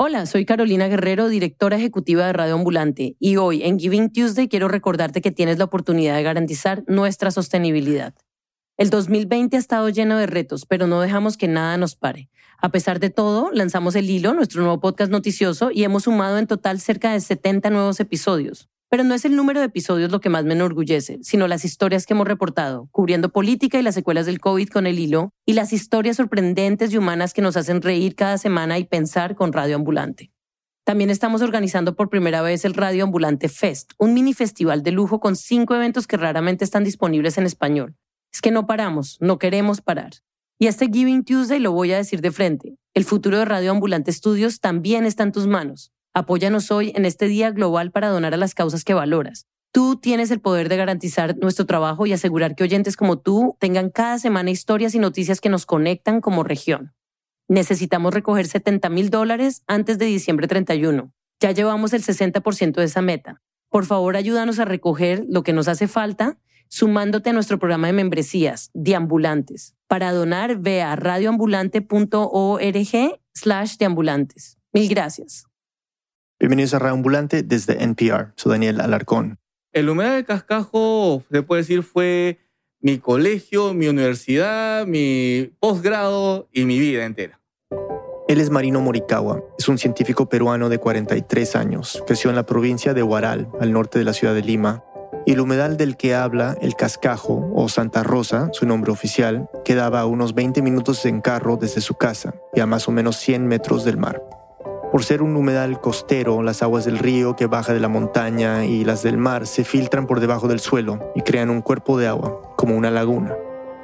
Hola, soy Carolina Guerrero, directora ejecutiva de Radio Ambulante, y hoy en Giving Tuesday quiero recordarte que tienes la oportunidad de garantizar nuestra sostenibilidad. El 2020 ha estado lleno de retos, pero no dejamos que nada nos pare. A pesar de todo, lanzamos El Hilo, nuestro nuevo podcast noticioso, y hemos sumado en total cerca de 70 nuevos episodios. Pero no es el número de episodios lo que más me enorgullece, sino las historias que hemos reportado, cubriendo política y las secuelas del COVID con el hilo, y las historias sorprendentes y humanas que nos hacen reír cada semana y pensar con Radio Ambulante. También estamos organizando por primera vez el Radio Ambulante Fest, un mini festival de lujo con cinco eventos que raramente están disponibles en español. Es que no paramos, no queremos parar. Y este Giving Tuesday lo voy a decir de frente. El futuro de Radio Ambulante Studios también está en tus manos. Apóyanos hoy en este día global para donar a las causas que valoras. Tú tienes el poder de garantizar nuestro trabajo y asegurar que oyentes como tú tengan cada semana historias y noticias que nos conectan como región. Necesitamos recoger 70 mil dólares antes de diciembre 31. Ya llevamos el 60% de esa meta. Por favor, ayúdanos a recoger lo que nos hace falta sumándote a nuestro programa de membresías, Deambulantes. Para donar, ve a radioambulante.org slash deambulantes. Mil gracias. Bienvenidos a Radio Ambulante desde NPR. Soy Daniel Alarcón. El Humedal de Cascajo, se puede decir, fue mi colegio, mi universidad, mi posgrado y mi vida entera. Él es Marino Morikawa, es un científico peruano de 43 años. Creció en la provincia de Huaral, al norte de la ciudad de Lima. Y el humedal del que habla, el Cascajo o Santa Rosa, su nombre oficial, quedaba a unos 20 minutos en carro desde su casa y a más o menos 100 metros del mar. Por ser un humedal costero, las aguas del río que baja de la montaña y las del mar se filtran por debajo del suelo y crean un cuerpo de agua, como una laguna.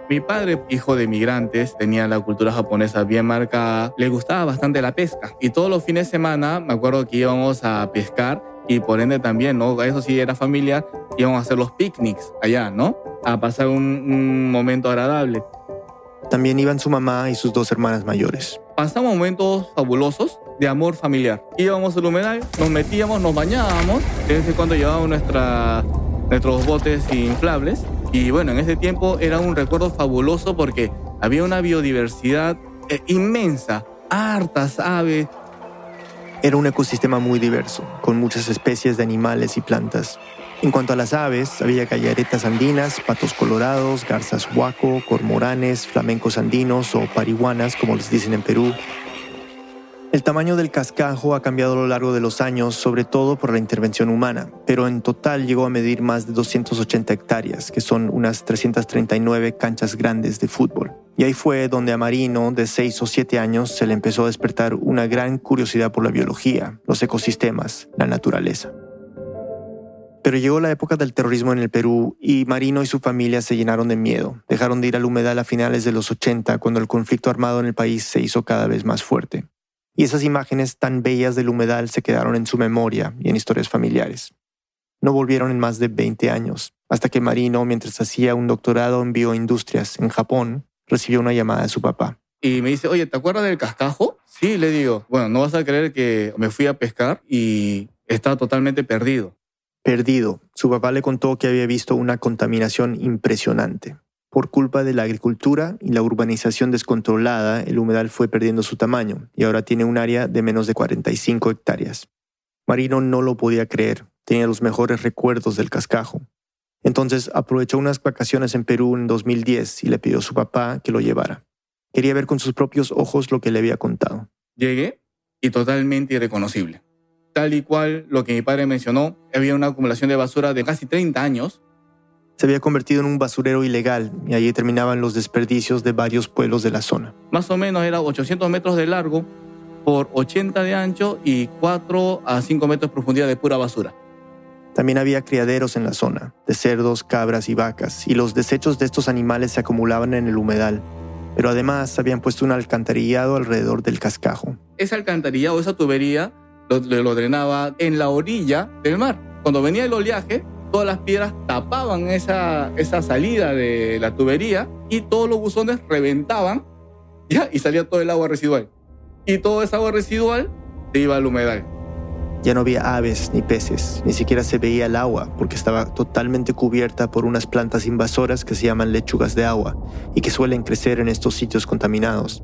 Mi padre, hijo de migrantes, tenía la cultura japonesa bien marcada, le gustaba bastante la pesca y todos los fines de semana me acuerdo que íbamos a pescar y por ende también, ¿no? Eso sí era familiar, íbamos a hacer los picnics allá, ¿no? A pasar un, un momento agradable. También iban su mamá y sus dos hermanas mayores. Pasamos momentos fabulosos de amor familiar. Íbamos al humedal, nos metíamos, nos bañábamos, de vez en cuando llevábamos nuestra, nuestros botes inflables. Y bueno, en ese tiempo era un recuerdo fabuloso porque había una biodiversidad eh, inmensa, hartas aves. Era un ecosistema muy diverso, con muchas especies de animales y plantas. En cuanto a las aves, había callaretas andinas, patos colorados, garzas huaco, cormoranes, flamencos andinos o parihuanas, como les dicen en Perú, el tamaño del cascajo ha cambiado a lo largo de los años, sobre todo por la intervención humana, pero en total llegó a medir más de 280 hectáreas, que son unas 339 canchas grandes de fútbol. Y ahí fue donde a Marino, de 6 o 7 años, se le empezó a despertar una gran curiosidad por la biología, los ecosistemas, la naturaleza. Pero llegó la época del terrorismo en el Perú y Marino y su familia se llenaron de miedo. Dejaron de ir al humedal a finales de los 80 cuando el conflicto armado en el país se hizo cada vez más fuerte y esas imágenes tan bellas del humedal se quedaron en su memoria y en historias familiares. No volvieron en más de 20 años, hasta que Marino, mientras hacía un doctorado en bioindustrias en Japón, recibió una llamada de su papá. Y me dice, oye, ¿te acuerdas del cascajo? Sí, le digo, bueno, no vas a creer que me fui a pescar y estaba totalmente perdido. Perdido. Su papá le contó que había visto una contaminación impresionante. Por culpa de la agricultura y la urbanización descontrolada, el humedal fue perdiendo su tamaño y ahora tiene un área de menos de 45 hectáreas. Marino no lo podía creer, tenía los mejores recuerdos del cascajo. Entonces aprovechó unas vacaciones en Perú en 2010 y le pidió a su papá que lo llevara. Quería ver con sus propios ojos lo que le había contado. Llegué y totalmente irreconocible. Tal y cual lo que mi padre mencionó, había una acumulación de basura de casi 30 años se había convertido en un basurero ilegal y allí terminaban los desperdicios de varios pueblos de la zona. Más o menos era 800 metros de largo por 80 de ancho y 4 a 5 metros de profundidad de pura basura. También había criaderos en la zona, de cerdos, cabras y vacas, y los desechos de estos animales se acumulaban en el humedal. Pero además habían puesto un alcantarillado alrededor del cascajo. Ese alcantarillado, esa tubería, lo, lo drenaba en la orilla del mar. Cuando venía el oleaje, todas las piedras tapaban esa, esa salida de la tubería y todos los buzones reventaban ¿ya? y salía todo el agua residual. Y toda esa agua residual se iba al humedal. Ya no había aves ni peces, ni siquiera se veía el agua porque estaba totalmente cubierta por unas plantas invasoras que se llaman lechugas de agua y que suelen crecer en estos sitios contaminados.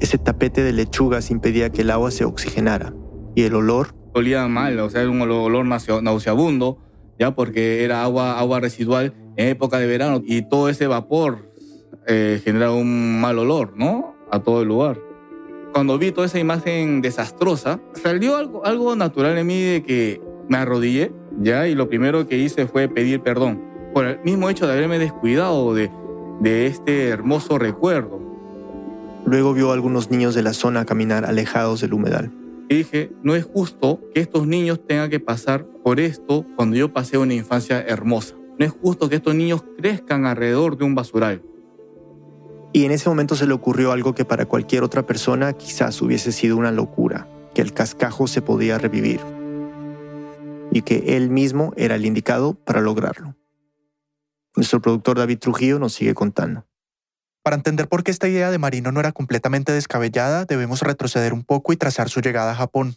Ese tapete de lechugas impedía que el agua se oxigenara y el olor... Olía mal, o sea, era un olor nauseabundo, ya porque era agua, agua residual en época de verano y todo ese vapor eh, generaba un mal olor, ¿no? A todo el lugar. Cuando vi toda esa imagen desastrosa, salió algo, algo natural en mí de que me arrodillé, ya, y lo primero que hice fue pedir perdón por el mismo hecho de haberme descuidado de, de este hermoso recuerdo. Luego vio a algunos niños de la zona caminar alejados del humedal. Y dije, no es justo que estos niños tengan que pasar por esto cuando yo pasé una infancia hermosa. No es justo que estos niños crezcan alrededor de un basural. Y en ese momento se le ocurrió algo que para cualquier otra persona quizás hubiese sido una locura, que el cascajo se podía revivir. Y que él mismo era el indicado para lograrlo. Nuestro productor David Trujillo nos sigue contando. Para entender por qué esta idea de Marino no era completamente descabellada, debemos retroceder un poco y trazar su llegada a Japón.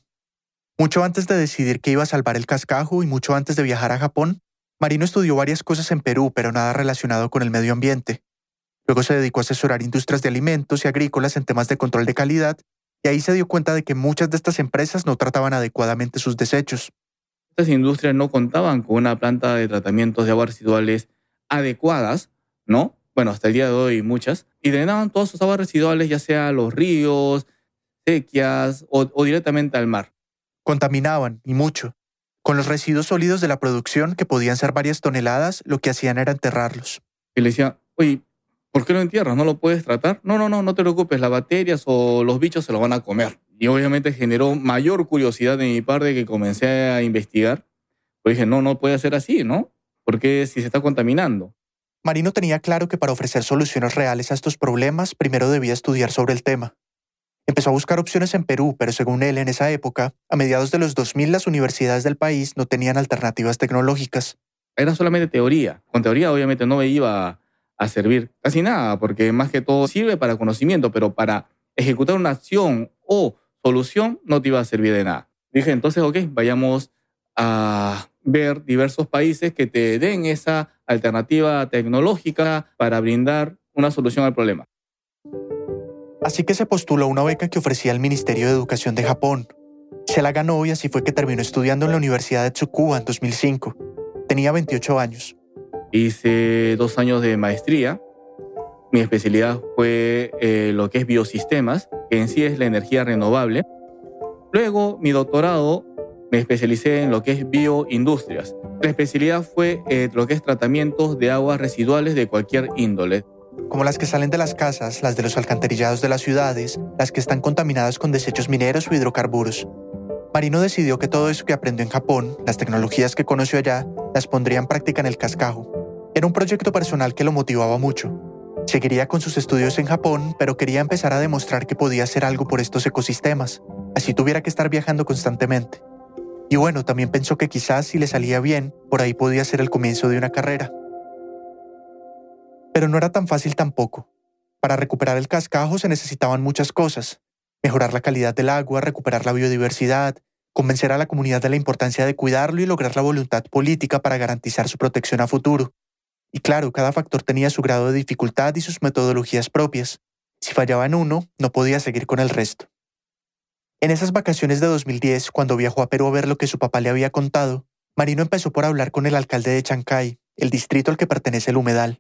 Mucho antes de decidir que iba a salvar el cascajo y mucho antes de viajar a Japón, Marino estudió varias cosas en Perú, pero nada relacionado con el medio ambiente. Luego se dedicó a asesorar industrias de alimentos y agrícolas en temas de control de calidad, y ahí se dio cuenta de que muchas de estas empresas no trataban adecuadamente sus desechos. Estas industrias no contaban con una planta de tratamientos de aguas residuales adecuadas, ¿no? Bueno, hasta el día de hoy muchas, y drenaban todas sus aguas residuales, ya sea a los ríos, sequias o, directamente al mar. Contaminaban, y mucho. Con los residuos sólidos de la producción, que podían ser varias toneladas, lo que hacían era enterrarlos. Y le decía, oye, ¿por qué lo entierras? ¿No lo puedes tratar? No, no, no, no te preocupes, las bacterias o los bichos se lo van a comer. Y obviamente generó mayor curiosidad de mi parte que comencé a investigar. Pues dije, no, no puede ser así, ¿no? Porque si se está contaminando. Marino tenía claro que para ofrecer soluciones reales a estos problemas, primero debía estudiar sobre el tema. Empezó a buscar opciones en Perú, pero según él, en esa época, a mediados de los 2000 las universidades del país no tenían alternativas tecnológicas. Era solamente teoría. Con teoría obviamente no me iba a servir casi nada, porque más que todo sirve para conocimiento, pero para ejecutar una acción o solución no te iba a servir de nada. Dije, entonces, ok, vayamos a ver diversos países que te den esa alternativa tecnológica para brindar una solución al problema. Así que se postuló una beca que ofrecía el Ministerio de Educación de Japón. Se la ganó y así fue que terminó estudiando en la Universidad de Tsukuba en 2005. Tenía 28 años. Hice dos años de maestría. Mi especialidad fue eh, lo que es biosistemas, que en sí es la energía renovable. Luego, mi doctorado me especialicé en lo que es bioindustrias. La especialidad fue eh, lo que es tratamientos de aguas residuales de cualquier índole. Como las que salen de las casas, las de los alcantarillados de las ciudades, las que están contaminadas con desechos mineros o hidrocarburos. Marino decidió que todo eso que aprendió en Japón, las tecnologías que conoció allá, las pondría en práctica en el cascajo. Era un proyecto personal que lo motivaba mucho. Seguiría con sus estudios en Japón, pero quería empezar a demostrar que podía hacer algo por estos ecosistemas, así tuviera que estar viajando constantemente. Y bueno, también pensó que quizás si le salía bien, por ahí podía ser el comienzo de una carrera. Pero no era tan fácil tampoco. Para recuperar el cascajo se necesitaban muchas cosas. Mejorar la calidad del agua, recuperar la biodiversidad, convencer a la comunidad de la importancia de cuidarlo y lograr la voluntad política para garantizar su protección a futuro. Y claro, cada factor tenía su grado de dificultad y sus metodologías propias. Si fallaba en uno, no podía seguir con el resto. En esas vacaciones de 2010, cuando viajó a Perú a ver lo que su papá le había contado, Marino empezó por hablar con el alcalde de Chancay, el distrito al que pertenece el humedal.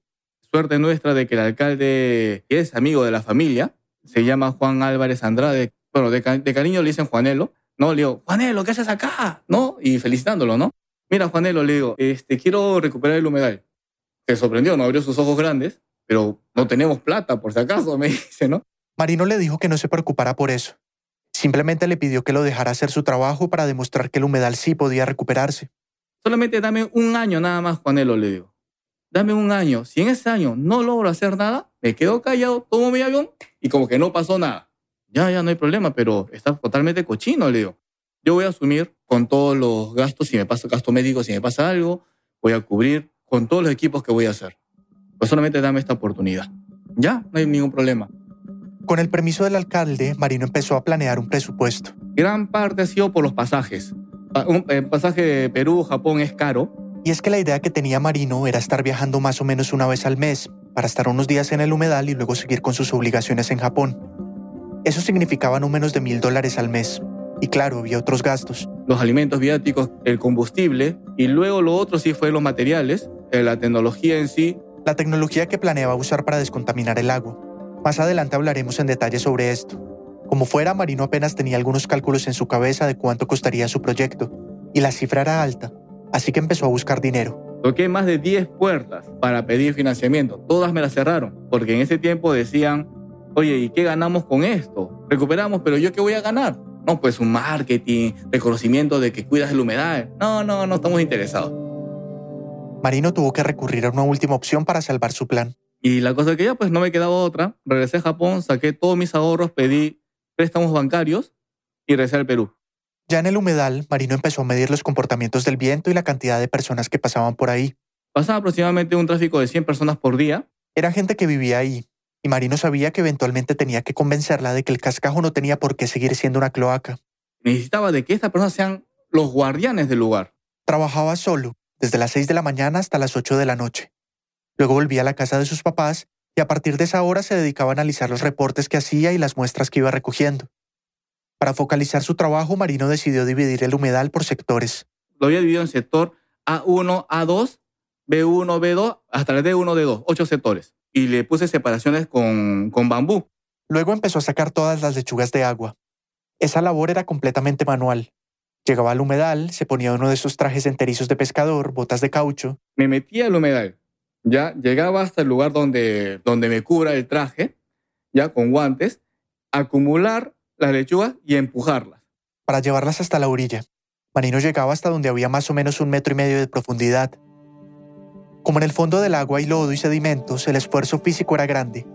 Suerte nuestra de que el alcalde es amigo de la familia, se llama Juan Álvarez Andrade, bueno, de, cariño le dicen Juanelo, ¿no? Le digo, Juanelo, ¿qué haces acá? ¿No? Y felicitándolo, ¿no? Mira, Juanelo, le digo, este, quiero recuperar el humedal. Se sorprendió, no abrió sus ojos grandes, pero no tenemos plata, por si acaso, me dice, ¿no? Marino le dijo que no se preocupara por eso, Simplemente le pidió que lo dejara hacer su trabajo para demostrar que el humedal sí podía recuperarse. Solamente dame un año nada más, Juanelo, le digo. Dame un año. Si en ese año no logro hacer nada, me quedo callado, tomo mi avión y como que no pasó nada. Ya, ya no hay problema, pero está totalmente cochino, le digo. Yo voy a asumir con todos los gastos, si me pasa gasto médico, si me pasa algo, voy a cubrir con todos los equipos que voy a hacer. Pues solamente dame esta oportunidad. Ya, no hay ningún problema. Con el permiso del alcalde, Marino empezó a planear un presupuesto. Gran parte ha sido por los pasajes. Un pasaje de Perú, Japón es caro. Y es que la idea que tenía Marino era estar viajando más o menos una vez al mes, para estar unos días en el humedal y luego seguir con sus obligaciones en Japón. Eso significaba no menos de mil dólares al mes. Y claro, había otros gastos. Los alimentos viáticos, el combustible y luego lo otro sí fue los materiales, eh, la tecnología en sí. La tecnología que planeaba usar para descontaminar el agua. Más adelante hablaremos en detalle sobre esto. Como fuera, Marino apenas tenía algunos cálculos en su cabeza de cuánto costaría su proyecto, y la cifra era alta, así que empezó a buscar dinero. Toqué más de 10 puertas para pedir financiamiento. Todas me las cerraron, porque en ese tiempo decían, oye, ¿y qué ganamos con esto? Recuperamos, pero ¿yo qué voy a ganar? No, pues un marketing, reconocimiento de que cuidas la humedad. No, no, no estamos interesados. Marino tuvo que recurrir a una última opción para salvar su plan. Y la cosa es que ya pues no me quedaba otra. Regresé a Japón, saqué todos mis ahorros, pedí préstamos bancarios y regresé al Perú. Ya en el humedal, Marino empezó a medir los comportamientos del viento y la cantidad de personas que pasaban por ahí. Pasaba aproximadamente un tráfico de 100 personas por día. Era gente que vivía ahí, y Marino sabía que eventualmente tenía que convencerla de que el cascajo no tenía por qué seguir siendo una cloaca. Necesitaba de que estas personas sean los guardianes del lugar. Trabajaba solo, desde las 6 de la mañana hasta las 8 de la noche. Luego volvía a la casa de sus papás y a partir de esa hora se dedicaba a analizar los reportes que hacía y las muestras que iba recogiendo. Para focalizar su trabajo, Marino decidió dividir el humedal por sectores. Lo había dividido en sector A1, A2, B1, B2, hasta el D1, D2, ocho sectores. Y le puse separaciones con, con bambú. Luego empezó a sacar todas las lechugas de agua. Esa labor era completamente manual. Llegaba al humedal, se ponía uno de esos trajes enterizos de pescador, botas de caucho. Me metía al humedal. Ya llegaba hasta el lugar donde, donde me cubra el traje, ya con guantes, acumular las lechugas y empujarlas. Para llevarlas hasta la orilla, Marino llegaba hasta donde había más o menos un metro y medio de profundidad. Como en el fondo del agua hay lodo y sedimentos, el esfuerzo físico era grande.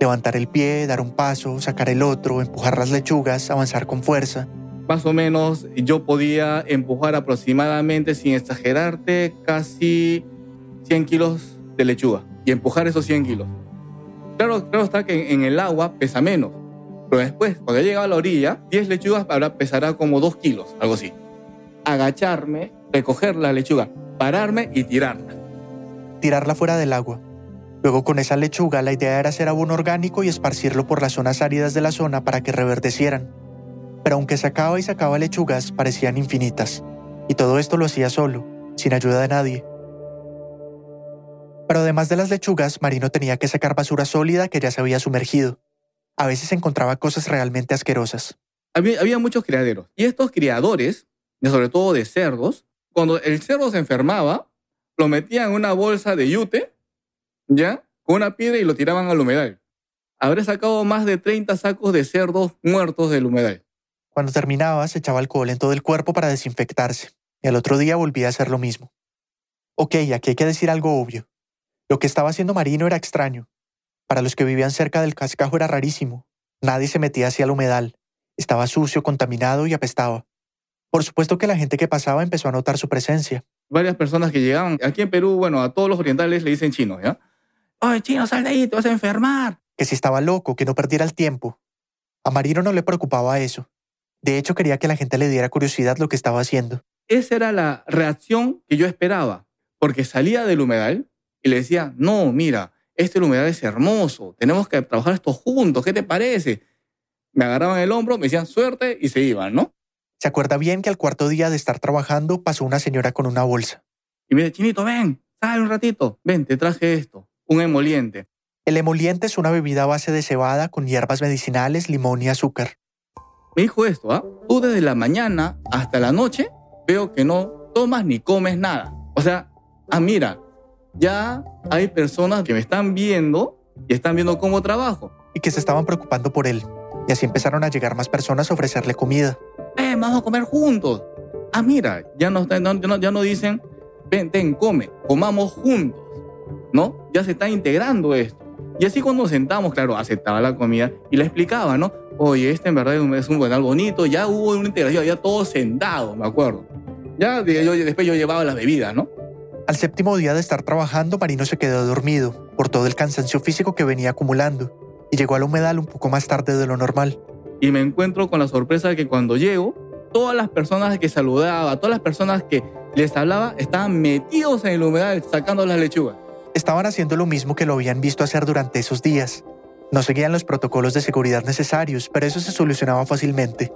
Levantar el pie, dar un paso, sacar el otro, empujar las lechugas, avanzar con fuerza. Más o menos yo podía empujar aproximadamente, sin exagerarte, casi 100 kilos de lechuga y empujar esos 100 kilos. Claro, claro está que en el agua pesa menos, pero después, cuando he llegado a la orilla, 10 lechugas ahora pesará como 2 kilos, algo así. Agacharme, recoger la lechuga, pararme y tirarla. Tirarla fuera del agua. Luego con esa lechuga la idea era hacer abono orgánico y esparcirlo por las zonas áridas de la zona para que reverdecieran. Pero aunque sacaba y sacaba lechugas, parecían infinitas. Y todo esto lo hacía solo, sin ayuda de nadie. Pero además de las lechugas, Marino tenía que sacar basura sólida que ya se había sumergido a veces encontraba cosas realmente asquerosas. Había, muchos criaderos. Y estos criadores, sobre todo de cerdos, cuando el cerdo se enfermaba, lo metían en una bolsa de yute, ¿ya? Con una piedra y lo tiraban al humedal. Habré sacado más de 30 sacos de cerdos muertos del humedal. Cuando terminaba, se echaba alcohol en todo el cuerpo para desinfectarse, y al otro día volvía a hacer lo mismo. Ok, aquí hay que decir algo obvio. Lo que estaba haciendo Marino era extraño, para los que vivían cerca del cascajo era rarísimo. Nadie se metía hacia el humedal. Estaba sucio, contaminado y apestaba. Por supuesto que la gente que pasaba empezó a notar su presencia. Varias personas que llegaban. Aquí en Perú, bueno, a todos los orientales le dicen chino, ¿ya? Oye, chino, sal de ahí, te vas a enfermar. Que si estaba loco, que no perdiera el tiempo. A Marino no le preocupaba eso. De hecho, quería que la gente le diera curiosidad lo que estaba haciendo. Esa era la reacción que yo esperaba, porque salía del humedal y le decía, no, mira, este humedad es hermoso, tenemos que trabajar esto juntos, ¿qué te parece? Me agarraban el hombro, me decían suerte y se iban, ¿no? Se acuerda bien que al cuarto día de estar trabajando pasó una señora con una bolsa. Y me dice, Chinito, ven, sale un ratito, ven, te traje esto, un emoliente. El emoliente es una bebida a base de cebada con hierbas medicinales, limón y azúcar. Me dijo esto, ¿ah? Tú desde la mañana hasta la noche veo que no tomas ni comes nada. O sea, ah, mira, ya hay personas que me están viendo y están viendo cómo trabajo. Y que se estaban preocupando por él. Y así empezaron a llegar más personas a ofrecerle comida. Eh, vamos a comer juntos. Ah, mira, ya no, ya no dicen, ven, ten, come, comamos juntos. ¿No? Ya se está integrando esto. Y así cuando nos sentamos, claro, aceptaba la comida y le explicaba, ¿no? Oye, este en verdad es un buenal bonito, ya hubo una integración, ya todos sentados, me acuerdo. Ya yo, después yo llevaba las bebidas, ¿no? Al séptimo día de estar trabajando, Marino se quedó dormido por todo el cansancio físico que venía acumulando y llegó al humedal un poco más tarde de lo normal. Y me encuentro con la sorpresa de que cuando llego, todas las personas que saludaba, todas las personas que les hablaba, estaban metidos en el humedal sacando las lechugas. Estaban haciendo lo mismo que lo habían visto hacer durante esos días. No seguían los protocolos de seguridad necesarios, pero eso se solucionaba fácilmente.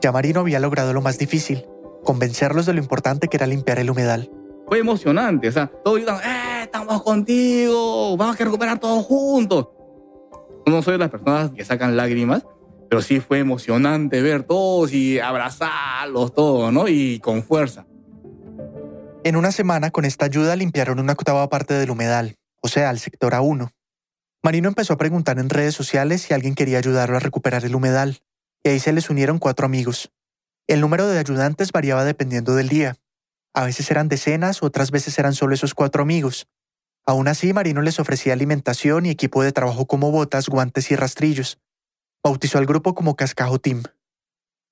Ya Marino había logrado lo más difícil, convencerlos de lo importante que era limpiar el humedal. Fue emocionante, o sea, todos dijeron, ¡eh, estamos contigo! Vamos a recuperar todos juntos. No soy de las personas que sacan lágrimas, pero sí fue emocionante ver todos y abrazarlos todos, ¿no? Y con fuerza. En una semana, con esta ayuda, limpiaron una octava parte del humedal, o sea, el sector A1. Marino empezó a preguntar en redes sociales si alguien quería ayudarlo a recuperar el humedal, y ahí se les unieron cuatro amigos. El número de ayudantes variaba dependiendo del día. A veces eran decenas, otras veces eran solo esos cuatro amigos. Aún así, Marino les ofrecía alimentación y equipo de trabajo como botas, guantes y rastrillos. Bautizó al grupo como Cascajo Team.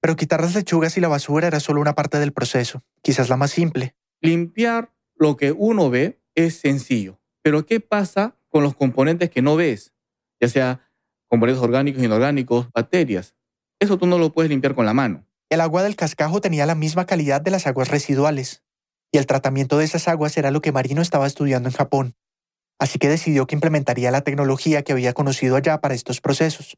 Pero quitar las lechugas y la basura era solo una parte del proceso, quizás la más simple. Limpiar lo que uno ve es sencillo, pero ¿qué pasa con los componentes que no ves? Ya sea componentes orgánicos, inorgánicos, bacterias. Eso tú no lo puedes limpiar con la mano. El agua del cascajo tenía la misma calidad de las aguas residuales, y el tratamiento de esas aguas era lo que Marino estaba estudiando en Japón así que decidió que implementaría la tecnología que había conocido allá para estos procesos.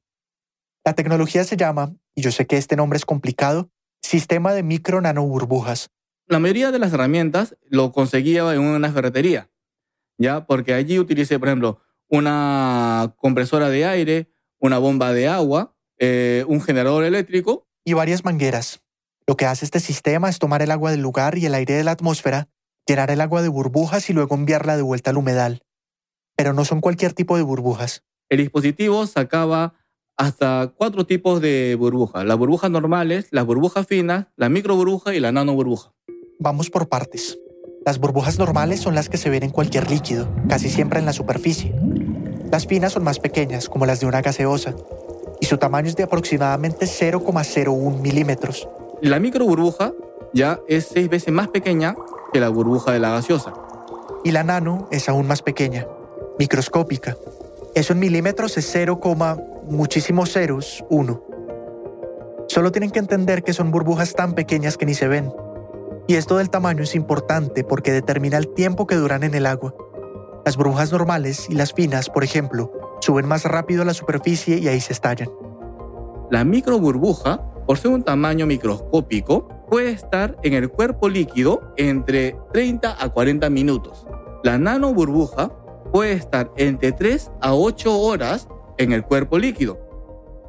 La tecnología se llama, y yo sé que este nombre es complicado, Sistema de Micro Nano Burbujas. La mayoría de las herramientas lo conseguía en una ferretería, ¿ya? Porque allí utilicé, por ejemplo, una compresora de aire, una bomba de agua, eh, un generador eléctrico. Y varias mangueras. Lo que hace este sistema es tomar el agua del lugar y el aire de la atmósfera, llenar el agua de burbujas y luego enviarla de vuelta al humedal pero no son cualquier tipo de burbujas. El dispositivo sacaba hasta cuatro tipos de burbujas. Las burbujas normales, las burbujas finas, la micro burbuja y la nano burbuja. Vamos por partes. Las burbujas normales son las que se ven en cualquier líquido, casi siempre en la superficie. Las finas son más pequeñas, como las de una gaseosa, y su tamaño es de aproximadamente 0,01 milímetros. La micro burbuja ya es seis veces más pequeña que la burbuja de la gaseosa. Y la nano es aún más pequeña, microscópica. Eso en milímetros es 0, muchísimos ceros, 1. Solo tienen que entender que son burbujas tan pequeñas que ni se ven. Y esto del tamaño es importante porque determina el tiempo que duran en el agua. Las burbujas normales y las finas, por ejemplo, suben más rápido a la superficie y ahí se estallan. La microburbuja, por ser un tamaño microscópico, puede estar en el cuerpo líquido entre 30 a 40 minutos. La nanoburbuja puede estar entre 3 a 8 horas en el cuerpo líquido.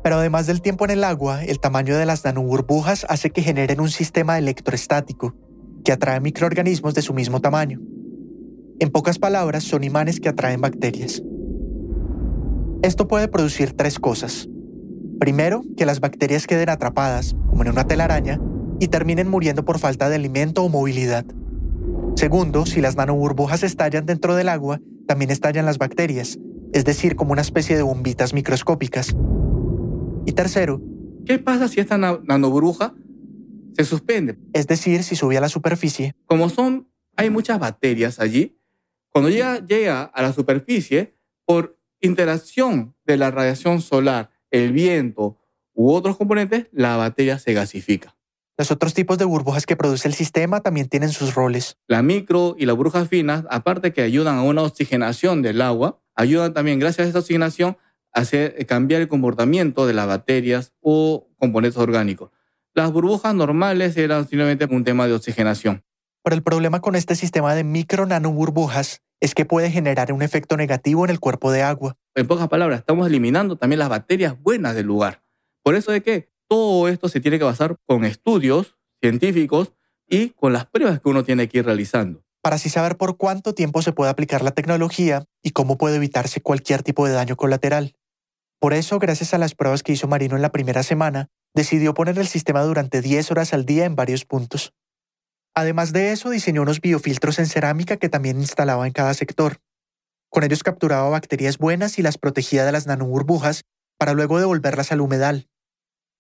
Pero además del tiempo en el agua, el tamaño de las nanoburbujas hace que generen un sistema electroestático que atrae microorganismos de su mismo tamaño. En pocas palabras, son imanes que atraen bacterias. Esto puede producir tres cosas. Primero, que las bacterias queden atrapadas, como en una telaraña, y terminen muriendo por falta de alimento o movilidad. Segundo, si las nanoburbujas estallan dentro del agua, también estallan las bacterias, es decir, como una especie de bombitas microscópicas. Y tercero, ¿qué pasa si esta nanoburbuja se suspende? Es decir, si sube a la superficie. Como son, hay muchas bacterias allí, cuando llega, llega a la superficie, por interacción de la radiación solar, el viento u otros componentes, la bacteria se gasifica. Los otros tipos de burbujas que produce el sistema también tienen sus roles. La micro y las burbujas finas, aparte que ayudan a una oxigenación del agua, ayudan también, gracias a esa oxigenación, a hacer, eh, cambiar el comportamiento de las bacterias o componentes orgánicos. Las burbujas normales eran simplemente un tema de oxigenación. Pero el problema con este sistema de micro nano burbujas es que puede generar un efecto negativo en el cuerpo de agua. En pocas palabras, estamos eliminando también las bacterias buenas del lugar. Por eso de que todo esto se tiene que basar con estudios científicos y con las pruebas que uno tiene que ir realizando. Para así saber por cuánto tiempo se puede aplicar la tecnología y cómo puede evitarse cualquier tipo de daño colateral. Por eso, gracias a las pruebas que hizo Marino en la primera semana, decidió poner el sistema durante 10 horas al día en varios puntos. Además de eso, diseñó unos biofiltros en cerámica que también instalaba en cada sector. Con ellos capturaba bacterias buenas y las protegía de las nanoburbujas para luego devolverlas al humedal.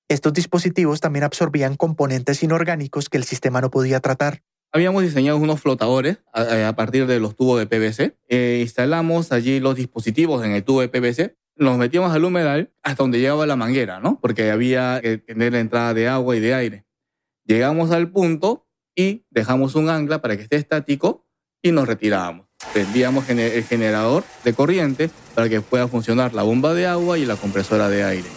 Estos dispositivos también absorbían componentes inorgánicos que el sistema no podía tratar. Habíamos diseñado unos flotadores a, partir de los tubos de PVC. Eh, instalamos allí los dispositivos en el tubo de PVC. Los metíamos al humedal hasta donde llegaba la manguera, ¿no? Porque había que tener la entrada de agua y de aire. Llegamos al punto y dejamos un ancla para que esté estático y nos retirábamos. prendíamos el generador de corriente para que pueda funcionar la bomba de agua y la compresora de aire.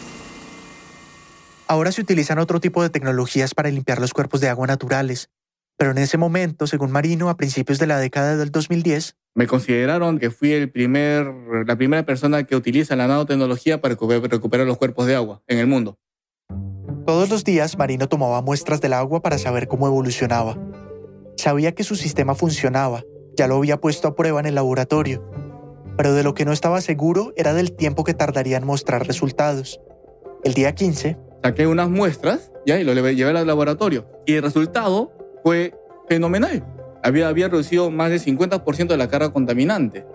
Ahora se utilizan otro tipo de tecnologías para limpiar los cuerpos de agua naturales, pero en ese momento, según Marino, a principios de la década del 2010, me consideraron que fui el primer, la primera persona que utiliza la nanotecnología para recuperar los cuerpos de agua en el mundo. Todos los días, Marino tomaba muestras del agua para saber cómo evolucionaba. Sabía que su sistema funcionaba, ya lo había puesto a prueba en el laboratorio, pero de lo que no estaba seguro era del tiempo que tardaría en mostrar resultados. El día 15, saqué unas muestras ya, y lo llevé al laboratorio y el resultado fue fenomenal. Había, había reducido más del 50% de la carga contaminante.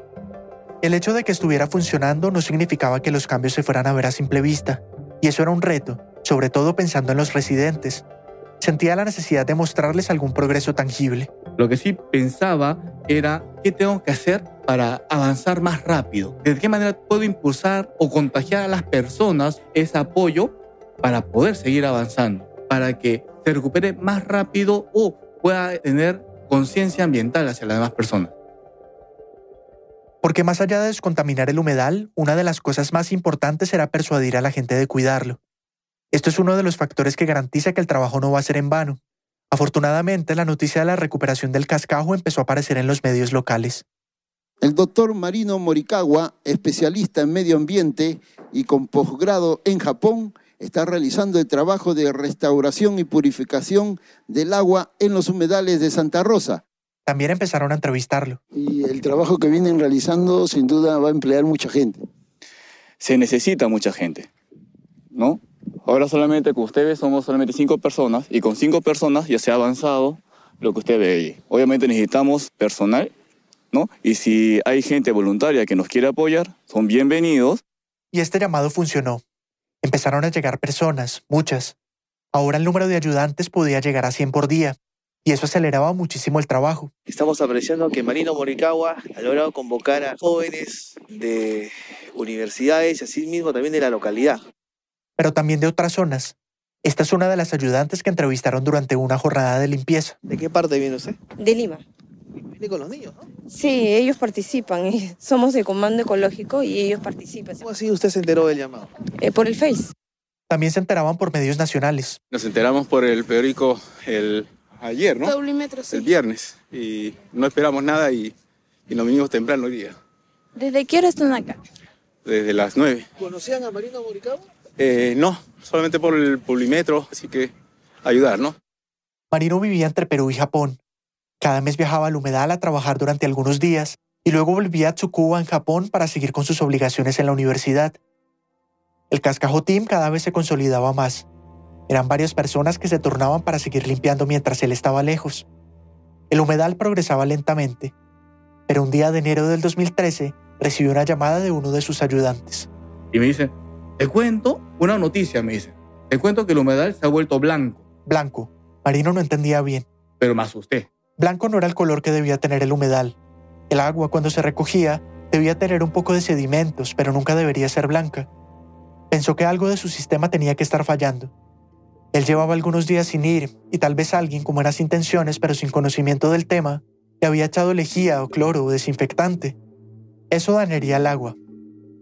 El hecho de que estuviera funcionando no significaba que los cambios se fueran a ver a simple vista, y eso era un reto, sobre todo pensando en los residentes. Sentía la necesidad de mostrarles algún progreso tangible. Lo que sí pensaba era qué tengo que hacer para avanzar más rápido. ¿De qué manera puedo impulsar o contagiar a las personas ese apoyo para poder seguir avanzando? Para que se recupere más rápido o pueda tener conciencia ambiental hacia las demás personas. Porque más allá de descontaminar el humedal, una de las cosas más importantes será persuadir a la gente de cuidarlo. Esto es uno de los factores que garantiza que el trabajo no va a ser en vano. Afortunadamente, la noticia de la recuperación del cascajo empezó a aparecer en los medios locales. El doctor Marino Morikawa, especialista en medio ambiente y con posgrado en Japón, está realizando el trabajo de restauración y purificación del agua en los humedales de Santa Rosa. También empezaron a entrevistarlo. Y el trabajo que vienen realizando sin duda va a emplear mucha gente. Se necesita mucha gente, ¿no? Ahora solamente con ustedes somos solamente cinco personas y con cinco personas ya se ha avanzado lo que usted ve ahí. Obviamente necesitamos personal, ¿no? Y si hay gente voluntaria que nos quiere apoyar, son bienvenidos. Y este llamado funcionó. Empezaron a llegar personas, muchas. Ahora el número de ayudantes podía llegar a 100 por día, y eso aceleraba muchísimo el trabajo. Estamos apreciando que Marino Morikawa ha logrado convocar a jóvenes de universidades y así mismo también de la localidad. Pero también de otras zonas. Esta es una de las ayudantes que entrevistaron durante una jornada de limpieza. ¿De qué parte viene usted? De Lima. Viene con los niños, ¿no? Sí, ellos participan. Somos de Comando Ecológico y ellos participan. ¿Cómo así usted se enteró del llamado? Eh, por el Face. También se enteraban por medios nacionales. Nos enteramos por el periódico el ayer, ¿no? sí. El viernes. Y no esperamos nada y, y nos vinimos temprano hoy día. ¿Desde qué hora están acá? Desde las nueve. ¿Conocían a Marino Morikawa? Eh, no, solamente por el pulimetro, así que ayudar, ¿no? Marino vivía entre Perú y Japón. Cada mes viajaba al humedal a trabajar durante algunos días y luego volvía a Tsukuba en Japón para seguir con sus obligaciones en la universidad. El cascajo team cada vez se consolidaba más. Eran varias personas que se turnaban para seguir limpiando mientras él estaba lejos. El humedal progresaba lentamente, pero un día de enero del 2013 recibió una llamada de uno de sus ayudantes. Y me dice, te cuento una noticia, me dice. Te cuento que el humedal se ha vuelto blanco. Blanco. Marino no entendía bien. Pero me asusté. Blanco no era el color que debía tener el humedal. El agua, cuando se recogía, debía tener un poco de sedimentos, pero nunca debería ser blanca. Pensó que algo de su sistema tenía que estar fallando. Él llevaba algunos días sin ir, y tal vez alguien con buenas intenciones pero sin conocimiento del tema, le había echado lejía o cloro o desinfectante. Eso dañaría el agua.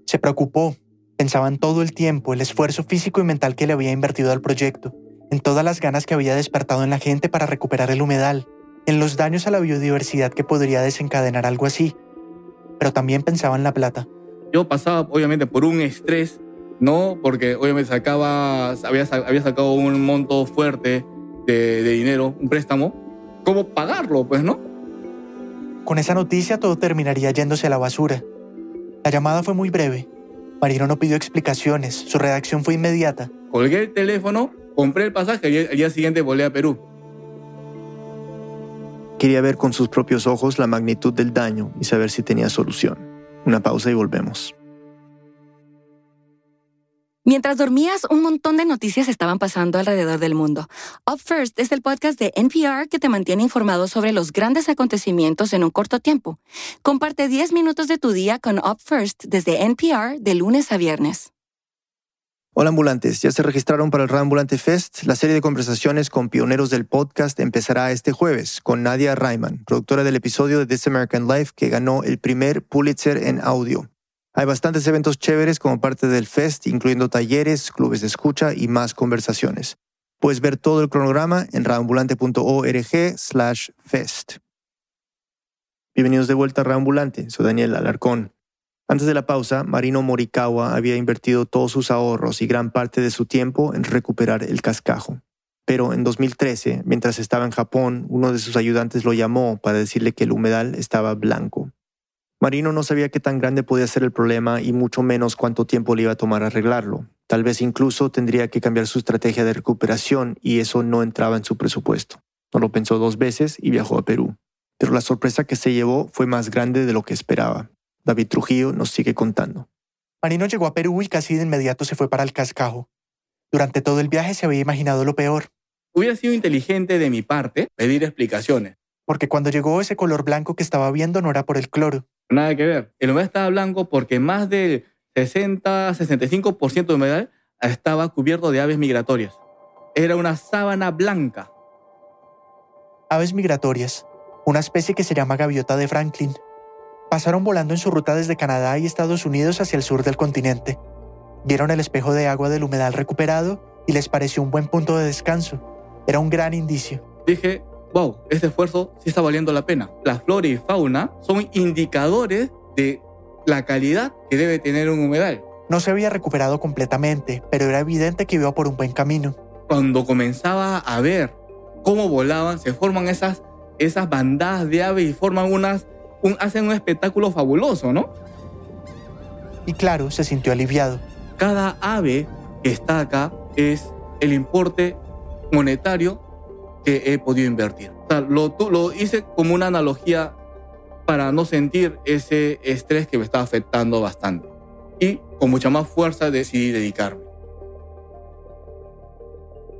Se preocupó, pensaba en todo el tiempo, el esfuerzo físico y mental que le había invertido al proyecto, en todas las ganas que había despertado en la gente para recuperar el humedal, en los daños a la biodiversidad que podría desencadenar algo así, pero también pensaba en la plata. Yo pasaba obviamente por un estrés, ¿no? Porque obviamente sacaba, había, había sacado un monto fuerte de, de dinero, un préstamo. ¿Cómo pagarlo, pues, no? Con esa noticia todo terminaría yéndose a la basura. La llamada fue muy breve. Marino no pidió explicaciones, su redacción fue inmediata. Colgué el teléfono, compré el pasaje y el día siguiente volé a Perú. Quería ver con sus propios ojos la magnitud del daño y saber si tenía solución. Una pausa y volvemos. Mientras dormías, un montón de noticias estaban pasando alrededor del mundo. Up First es el podcast de NPR que te mantiene informado sobre los grandes acontecimientos en un corto tiempo. Comparte 10 minutos de tu día con Up First desde NPR de lunes a viernes. Hola ambulantes, ¿ya se registraron para el Radio Ambulante Fest? La serie de conversaciones con pioneros del podcast empezará este jueves con Nadia Reiman, productora del episodio de This American Life que ganó el primer Pulitzer en audio. Hay bastantes eventos chéveres como parte del Fest, incluyendo talleres, clubes de escucha y más conversaciones. Puedes ver todo el cronograma en radioambulante.org slash fest. Bienvenidos de vuelta a Radioambulante, soy Daniel Alarcón. Antes de la pausa, Marino Morikawa había invertido todos sus ahorros y gran parte de su tiempo en recuperar el cascajo. Pero en 2013, mientras estaba en Japón, uno de sus ayudantes lo llamó para decirle que el humedal estaba blanco. Marino no sabía qué tan grande podía ser el problema y mucho menos cuánto tiempo le iba a tomar arreglarlo. Tal vez incluso tendría que cambiar su estrategia de recuperación y eso no entraba en su presupuesto. No lo pensó dos veces y viajó a Perú. Pero la sorpresa que se llevó fue más grande de lo que esperaba. David Trujillo nos sigue contando. Marino llegó a Perú y casi de inmediato se fue para el cascajo. Durante todo el viaje se había imaginado lo peor. Hubiera sido inteligente de mi parte pedir explicaciones. Porque cuando llegó ese color blanco que estaba viendo no era por el cloro. Nada que ver. El humedal estaba blanco porque más del 60-65% de humedal estaba cubierto de aves migratorias. Era una sábana blanca. Aves migratorias, una especie que se llama gaviota de Franklin, pasaron volando en su ruta desde Canadá y Estados Unidos hacia el sur del continente. Vieron el espejo de agua del humedal recuperado y les pareció un buen punto de descanso. Era un gran indicio. Dije, wow, este esfuerzo sí está valiendo la pena. La flora y fauna son indicadores de la calidad que debe tener un humedal. No se había recuperado completamente, pero era evidente que iba por un buen camino. Cuando comenzaba a ver cómo volaban, se forman esas, esas bandadas de aves y forman unas hacen un espectáculo fabuloso, ¿no? Y claro, se sintió aliviado. Cada ave que está acá es el importe monetario que he podido invertir. O sea, lo, lo hice como una analogía para no sentir ese estrés que me estaba afectando bastante. Y con mucha más fuerza decidí dedicarme.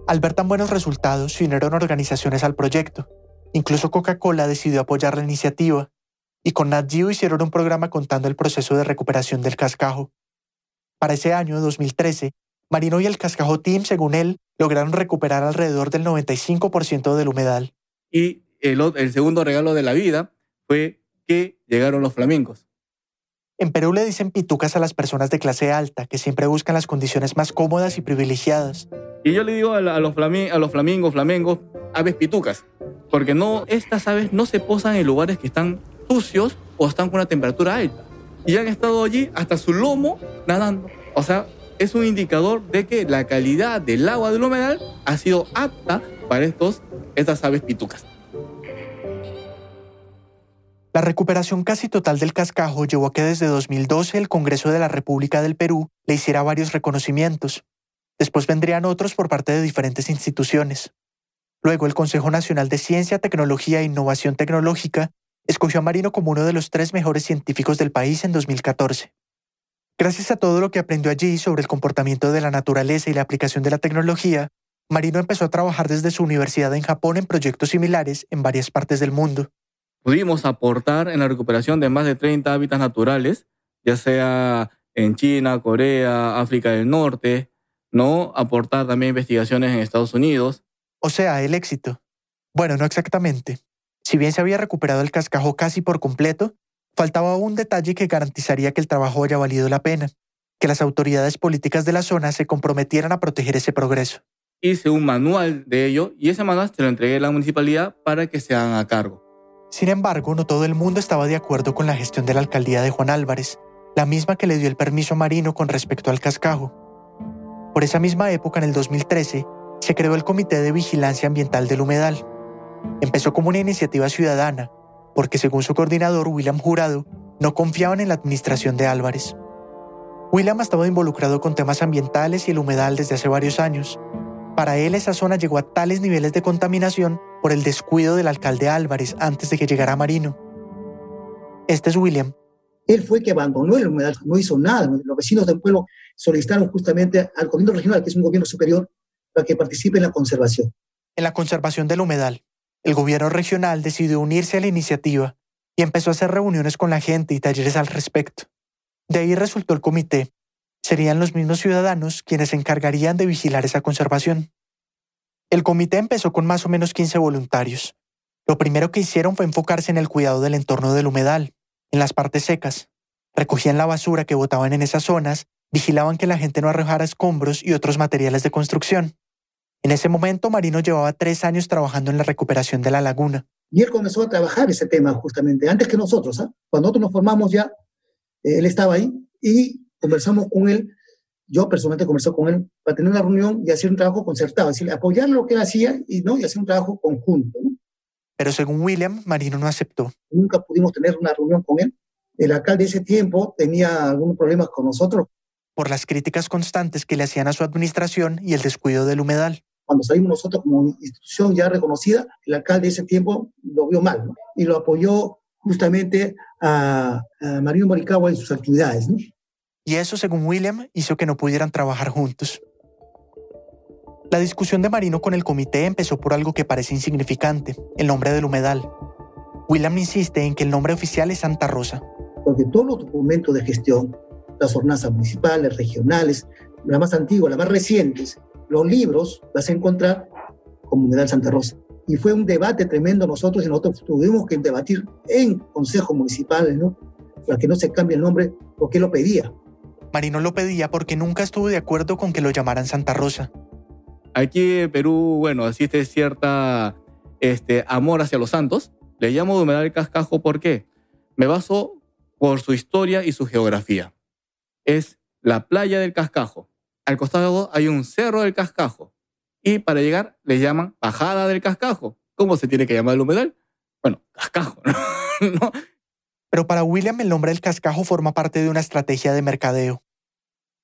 Al ver tan buenos resultados, se unieron organizaciones al proyecto. Incluso Coca-Cola decidió apoyar la iniciativa y con Nat Geo hicieron un programa contando el proceso de recuperación del cascajo. Para ese año, 2013, Marino y el Cascajo Team, según él, lograron recuperar alrededor del 95% del humedal. Y el, el segundo regalo de la vida fue que llegaron los flamencos. En Perú le dicen pitucas a las personas de clase alta, que siempre buscan las condiciones más cómodas y privilegiadas. Y yo le digo a, los, a los flamingos, flamencos, aves pitucas, porque no, estas aves no se posan en lugares que están sucios o están con una temperatura alta. Y han estado allí hasta su lomo nadando. O sea, es un indicador de que la calidad del agua del humedal ha sido apta para estos, estas aves pitucas. La recuperación casi total del cascajo llevó a que desde 2012 el Congreso de la República del Perú le hiciera varios reconocimientos. Después vendrían otros por parte de diferentes instituciones. Luego el Consejo Nacional de Ciencia, Tecnología e Innovación Tecnológica escogió a Marino como uno de los tres mejores científicos del país en 2014. Gracias a todo lo que aprendió allí sobre el comportamiento de la naturaleza y la aplicación de la tecnología, Marino empezó a trabajar desde su universidad en Japón en proyectos similares en varias partes del mundo. Pudimos aportar en la recuperación de más de 30 hábitats naturales, ya sea en China, Corea, África del Norte, ¿no? Aportar también investigaciones en Estados Unidos. O sea, el éxito. Bueno, no exactamente. Si bien se había recuperado el cascajo casi por completo, faltaba un detalle que garantizaría que el trabajo haya valido la pena, que las autoridades políticas de la zona se comprometieran a proteger ese progreso. Hice un manual de ello y ese manual se lo entregué a la municipalidad para que se hagan a cargo. Sin embargo, no todo el mundo estaba de acuerdo con la gestión de la alcaldía de Juan Álvarez, la misma que le dio el permiso marino con respecto al cascajo. Por esa misma época, en el 2013, se creó el Comité de Vigilancia Ambiental del Humedal, Empezó como una iniciativa ciudadana, porque según su coordinador, William Jurado, no confiaban en la administración de Álvarez. William estaba involucrado con temas ambientales y el humedal desde hace varios años. Para él esa zona llegó a tales niveles de contaminación por el descuido del alcalde Álvarez antes de que llegara Marino. Este es William. Él fue que abandonó el humedal, no hizo nada. Los vecinos del pueblo solicitaron justamente al gobierno regional, que es un gobierno superior, para que participe en la conservación. En la conservación del humedal. El gobierno regional decidió unirse a la iniciativa y empezó a hacer reuniones con la gente y talleres al respecto. De ahí resultó el comité, serían los mismos ciudadanos quienes se encargarían de vigilar esa conservación. El comité empezó con más o menos 15 voluntarios. Lo primero que hicieron fue enfocarse en el cuidado del entorno del humedal, en las partes secas. Recogían la basura que botaban en esas zonas, vigilaban que la gente no arrojara escombros y otros materiales de construcción. En ese momento, Marino llevaba tres años trabajando en la recuperación de la laguna. Y él comenzó a trabajar ese tema justamente, antes que nosotros. ¿ah? Cuando nosotros nos formamos ya, eh, él estaba ahí y conversamos con él. Yo personalmente conversé con él para tener una reunión y hacer un trabajo concertado, es decir, apoyar lo que él hacía y, ¿no? y hacer un trabajo conjunto. Pero según William, Marino no aceptó. Nunca pudimos tener una reunión con él. El alcalde de ese tiempo tenía algunos problemas con nosotros. Por las críticas constantes que le hacían a su administración y el descuido del humedal cuando salimos nosotros como institución ya reconocida, el alcalde de ese tiempo lo vio mal y lo apoyó justamente a, a Marino Moricagua en sus actividades. Y eso, según William, hizo que no pudieran trabajar juntos. La discusión de Marino con el comité empezó por algo que parece insignificante, el nombre del humedal. William insiste en que el nombre oficial es Santa Rosa. Porque todos los documentos de gestión, las ordenanzas municipales, regionales, las más antiguas, las más recientes, los libros vas a encontrar como Humedal Santa Rosa. Y fue un debate tremendo nosotros y nosotros tuvimos que debatir en consejos municipales, ¿no? Para que no se cambie el nombre, porque lo pedía. Marino lo pedía porque nunca estuvo de acuerdo con que lo llamaran Santa Rosa. Aquí en Perú, bueno, existe cierta este, amor hacia los santos. Le llamo Humedal Cascajo ¿por qué? Me baso por su historia y su geografía. Es la playa del Cascajo. Al costado hay un cerro del cascajo. Y para llegar le llaman bajada del cascajo. ¿Cómo se tiene que llamar el humedal? Bueno, cascajo, ¿no? Pero para William el nombre del cascajo forma parte de una estrategia de mercadeo.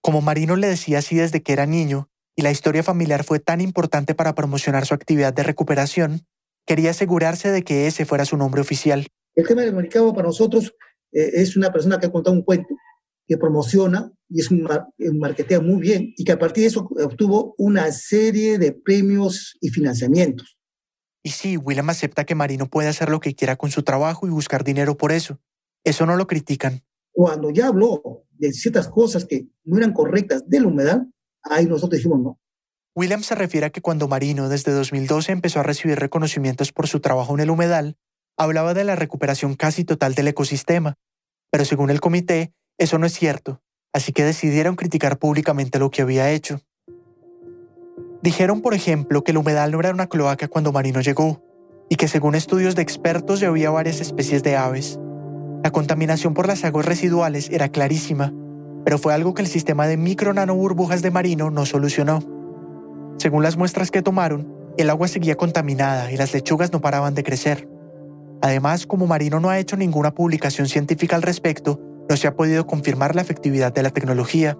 Como Marino le decía así desde que era niño, y la historia familiar fue tan importante para promocionar su actividad de recuperación, quería asegurarse de que ese fuera su nombre oficial. El tema del Maricabo para nosotros eh, es una persona que ha contado un cuento que promociona y es un, marketea muy bien y que a partir de eso obtuvo una serie de premios y financiamientos. Y sí, William acepta que Marino puede hacer lo que quiera con su trabajo y buscar dinero por eso. Eso no lo critican. Cuando ya habló de ciertas cosas que no eran correctas de la humedad, ahí nosotros dijimos no. William se refiere a que cuando Marino desde 2012 empezó a recibir reconocimientos por su trabajo en el humedal, hablaba de la recuperación casi total del ecosistema. Pero según el comité, eso no es cierto, así que decidieron criticar públicamente lo que había hecho. Dijeron, por ejemplo, que el humedal no era una cloaca cuando Marino llegó, y que según estudios de expertos ya había varias especies de aves. La contaminación por las aguas residuales era clarísima, pero fue algo que el sistema de micro nano burbujas de Marino no solucionó. Según las muestras que tomaron, el agua seguía contaminada y las lechugas no paraban de crecer. Además, como Marino no ha hecho ninguna publicación científica al respecto, no se ha podido confirmar la efectividad de la tecnología.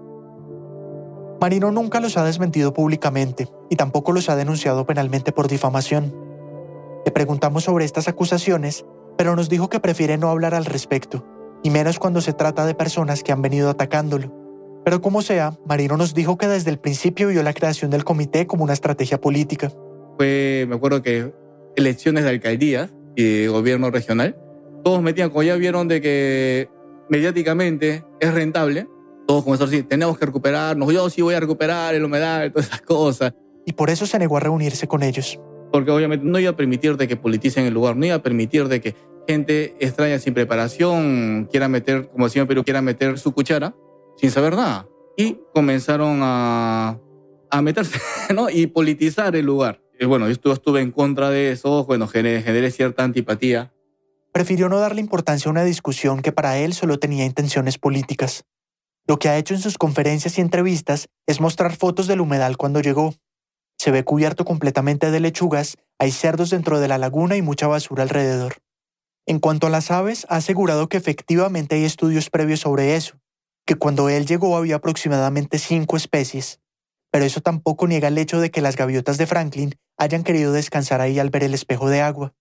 Marino nunca los ha desmentido públicamente y tampoco los ha denunciado penalmente por difamación. Le preguntamos sobre estas acusaciones, pero nos dijo que prefiere no hablar al respecto, y menos cuando se trata de personas que han venido atacándolo. Pero como sea, Marino nos dijo que desde el principio vio la creación del comité como una estrategia política. Fue, me acuerdo que elecciones de alcaldía y gobierno regional, todos metían, como ya vieron de que mediáticamente es rentable, todos comenzaron a decir, tenemos que recuperarnos, yo sí voy a recuperar el humedal, todas esas cosas. Y por eso se negó a reunirse con ellos. Porque obviamente no iba a permitir de que politicen el lugar, no iba a permitir de que gente extraña sin preparación quiera meter, como decía Perú, quiera meter su cuchara sin saber nada. Y comenzaron a, a meterse ¿no? y politizar el lugar. Y bueno, yo estuve en contra de eso, bueno, generé, generé cierta antipatía prefirió no darle importancia a una discusión que para él solo tenía intenciones políticas. Lo que ha hecho en sus conferencias y entrevistas es mostrar fotos del humedal cuando llegó. Se ve cubierto completamente de lechugas, hay cerdos dentro de la laguna y mucha basura alrededor. En cuanto a las aves, ha asegurado que efectivamente hay estudios previos sobre eso, que cuando él llegó había aproximadamente cinco especies, pero eso tampoco niega el hecho de que las gaviotas de Franklin hayan querido descansar ahí al ver el espejo de agua.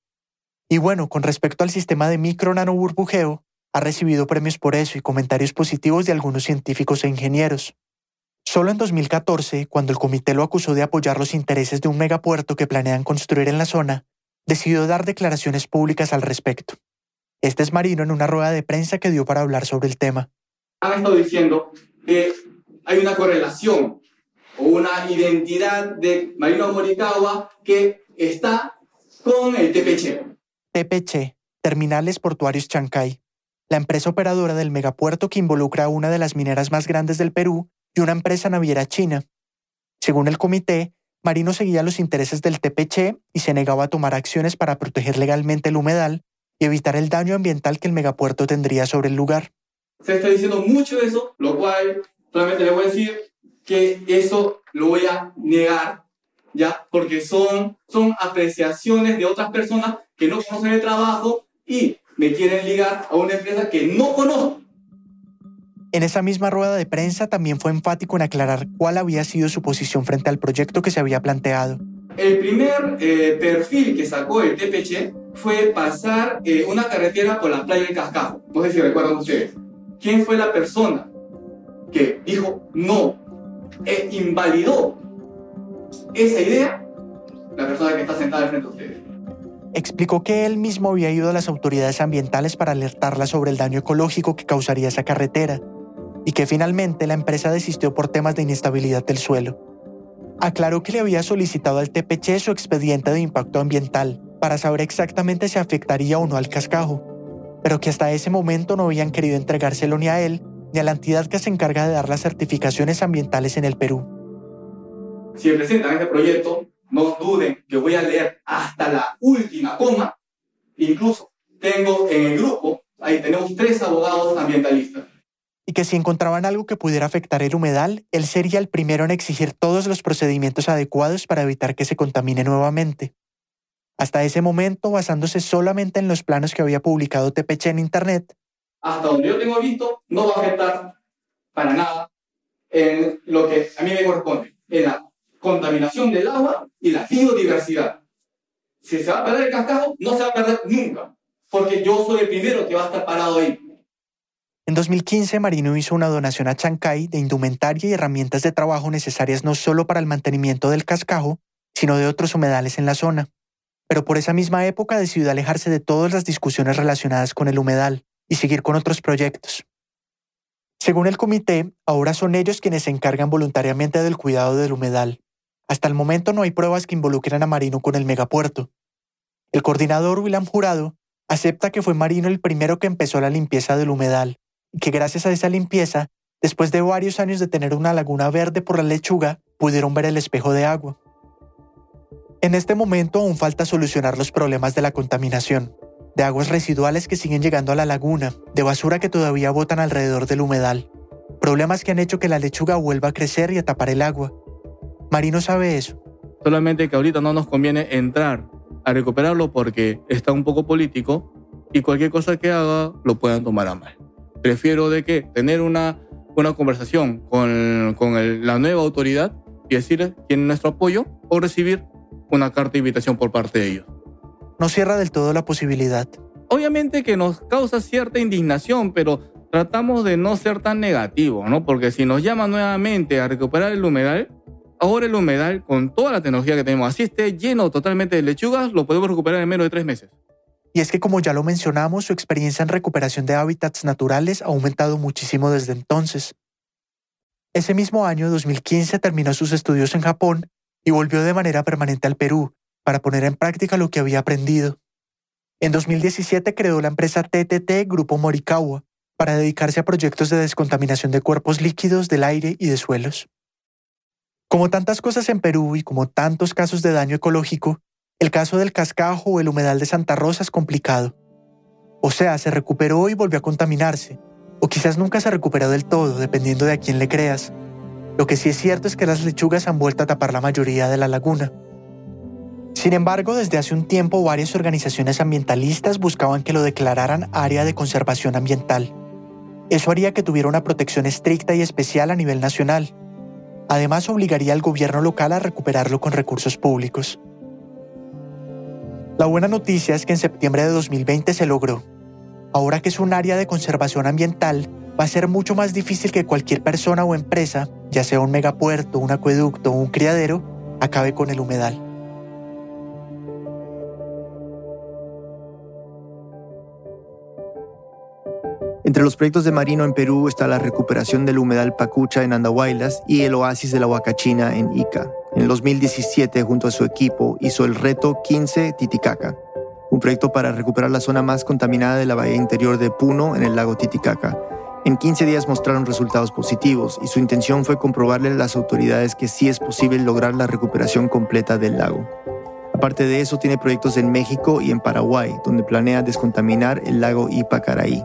Y bueno, con respecto al sistema de micro nano burbujeo, ha recibido premios por eso y comentarios positivos de algunos científicos e ingenieros. Solo en 2014, cuando el comité lo acusó de apoyar los intereses de un megapuerto que planean construir en la zona, decidió dar declaraciones públicas al respecto. Este es Marino en una rueda de prensa que dio para hablar sobre el tema. Han estado diciendo que hay una correlación o una identidad de Marino Morikawa que está con el TPC. TPC, Terminales Portuarios Chancay, la empresa operadora del megapuerto que involucra a una de las mineras más grandes del Perú y una empresa naviera china. Según el comité, Marino seguía los intereses del TPC y se negaba a tomar acciones para proteger legalmente el humedal y evitar el daño ambiental que el megapuerto tendría sobre el lugar. Se está diciendo mucho de eso, lo cual solamente le voy a decir que eso lo voy a negar, ¿ya? Porque son, son apreciaciones de otras personas que no conocen el trabajo y me quieren ligar a una empresa que no conozco. En esa misma rueda de prensa también fue enfático en aclarar cuál había sido su posición frente al proyecto que se había planteado. El primer eh, perfil que sacó el TPC fue pasar eh, una carretera por la playa del Cascajo. No sé si recuerdan ustedes. ¿Quién fue la persona que dijo no e invalidó esa idea? La persona que está sentada frente a ustedes explicó que él mismo había ido a las autoridades ambientales para alertarlas sobre el daño ecológico que causaría esa carretera y que finalmente la empresa desistió por temas de inestabilidad del suelo. Aclaró que le había solicitado al TPC su expediente de impacto ambiental para saber exactamente si afectaría o no al cascajo, pero que hasta ese momento no habían querido entregárselo ni a él ni a la entidad que se encarga de dar las certificaciones ambientales en el Perú. Si presentan este proyecto, no duden que voy a leer hasta la última coma. Incluso tengo en el grupo, ahí tenemos tres abogados ambientalistas. Y que si encontraban algo que pudiera afectar el humedal, él sería el primero en exigir todos los procedimientos adecuados para evitar que se contamine nuevamente. Hasta ese momento, basándose solamente en los planos que había publicado TPC en Internet. Hasta donde yo tengo visto, no va a afectar para nada en lo que a mí me corresponde, en la contaminación del agua y la biodiversidad. Si se va a perder el cascajo, no se va a perder nunca, porque yo soy el primero que va a estar parado ahí. En 2015, Marino hizo una donación a Chancay de indumentaria y herramientas de trabajo necesarias no solo para el mantenimiento del cascajo, sino de otros humedales en la zona. Pero por esa misma época decidió alejarse de todas las discusiones relacionadas con el humedal y seguir con otros proyectos. Según el comité, ahora son ellos quienes se encargan voluntariamente del cuidado del humedal, hasta el momento no hay pruebas que involucren a Marino con el megapuerto. El coordinador William Jurado acepta que fue Marino el primero que empezó la limpieza del humedal y que gracias a esa limpieza, después de varios años de tener una laguna verde por la lechuga, pudieron ver el espejo de agua. En este momento aún falta solucionar los problemas de la contaminación, de aguas residuales que siguen llegando a la laguna, de basura que todavía botan alrededor del humedal, problemas que han hecho que la lechuga vuelva a crecer y a tapar el agua, Marino sabe eso. Solamente que ahorita no nos conviene entrar a recuperarlo porque está un poco político y cualquier cosa que haga lo puedan tomar a mal. Prefiero de que tener una, una conversación con, con la nueva autoridad y decir tiene nuestro apoyo o recibir una carta de invitación por parte de ellos. No cierra del todo la posibilidad. Obviamente que nos causa cierta indignación, pero tratamos de no ser tan negativos, ¿no? Porque si nos llama nuevamente a recuperar el humedal, Ahora el humedal, con toda la tecnología que tenemos, así esté lleno totalmente de lechugas, lo podemos recuperar en menos de tres meses. Y es que como ya lo mencionamos, su experiencia en recuperación de hábitats naturales ha aumentado muchísimo desde entonces. Ese mismo año, 2015, terminó sus estudios en Japón y volvió de manera permanente al Perú para poner en práctica lo que había aprendido. En 2017 creó la empresa TTT Grupo Morikawa para dedicarse a proyectos de descontaminación de cuerpos líquidos del aire y de suelos. Como tantas cosas en Perú y como tantos casos de daño ecológico, el caso del cascajo o el humedal de Santa Rosa es complicado. O sea, se recuperó y volvió a contaminarse, o quizás nunca se recuperó del todo, dependiendo de a quién le creas. Lo que sí es cierto es que las lechugas han vuelto a tapar la mayoría de la laguna. Sin embargo, desde hace un tiempo varias organizaciones ambientalistas buscaban que lo declararan área de conservación ambiental. Eso haría que tuviera una protección estricta y especial a nivel nacional, Además, obligaría al gobierno local a recuperarlo con recursos públicos. La buena noticia es que en septiembre de 2020 se logró. Ahora que es un área de conservación ambiental, va a ser mucho más difícil que cualquier persona o empresa, ya sea un megapuerto, un acueducto o un criadero, acabe con el humedal. Entre los proyectos de Marino en Perú está la recuperación del humedal Pacucha en Andahuaylas y el oasis de la Huacachina en Ica. En el 2017, junto a su equipo, hizo el reto 15 Titicaca, un proyecto para recuperar la zona más contaminada de la bahía interior de Puno en el lago Titicaca. En 15 días mostraron resultados positivos y su intención fue comprobarle a las autoridades que sí es posible lograr la recuperación completa del lago. Aparte de eso, tiene proyectos en México y en Paraguay, donde planea descontaminar el lago Ipacaraí.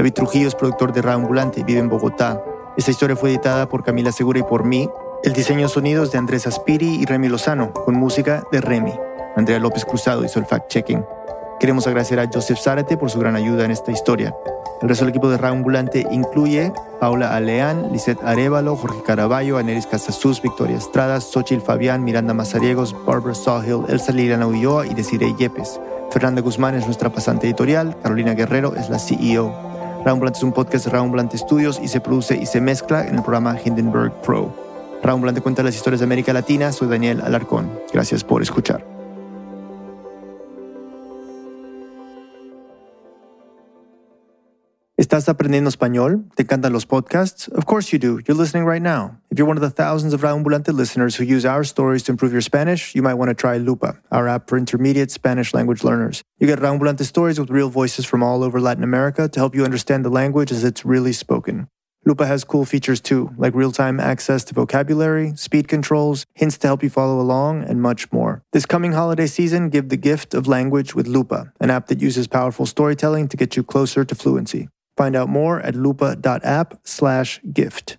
David Trujillo es productor de Ambulante y vive en Bogotá. Esta historia fue editada por Camila Segura y por mí. El diseño sonidos de Andrés Aspiri y Remy Lozano, con música de Remy. Andrea López Cruzado hizo el fact-checking. Queremos agradecer a Joseph Zárate por su gran ayuda en esta historia. El resto del equipo de Ambulante incluye Paula Aleán, Lisette Arevalo, Jorge Caraballo, Aneris Casasus, Victoria Estrada, Xochil Fabián, Miranda Mazariegos, Barbara Sawhill, Elsa Liliana Ulloa y Desiree Yepes. Fernanda Guzmán es nuestra pasante editorial, Carolina Guerrero es la CEO. Raumblante es un podcast de Raumblante Studios y se produce y se mezcla en el programa Hindenburg Pro. Raumblante cuenta las historias de América Latina. Soy Daniel Alarcón. Gracias por escuchar. ¿Estás aprendiendo español? ¿Te encantan los podcasts? Of course you do. You're listening right now. If you're one of the thousands of Raambulante listeners who use our stories to improve your Spanish, you might want to try Lupa, our app for intermediate Spanish language learners. You get Raambulante stories with real voices from all over Latin America to help you understand the language as it's really spoken. Lupa has cool features too, like real time access to vocabulary, speed controls, hints to help you follow along, and much more. This coming holiday season, give the gift of language with Lupa, an app that uses powerful storytelling to get you closer to fluency. Find out more at lupa.app slash gift.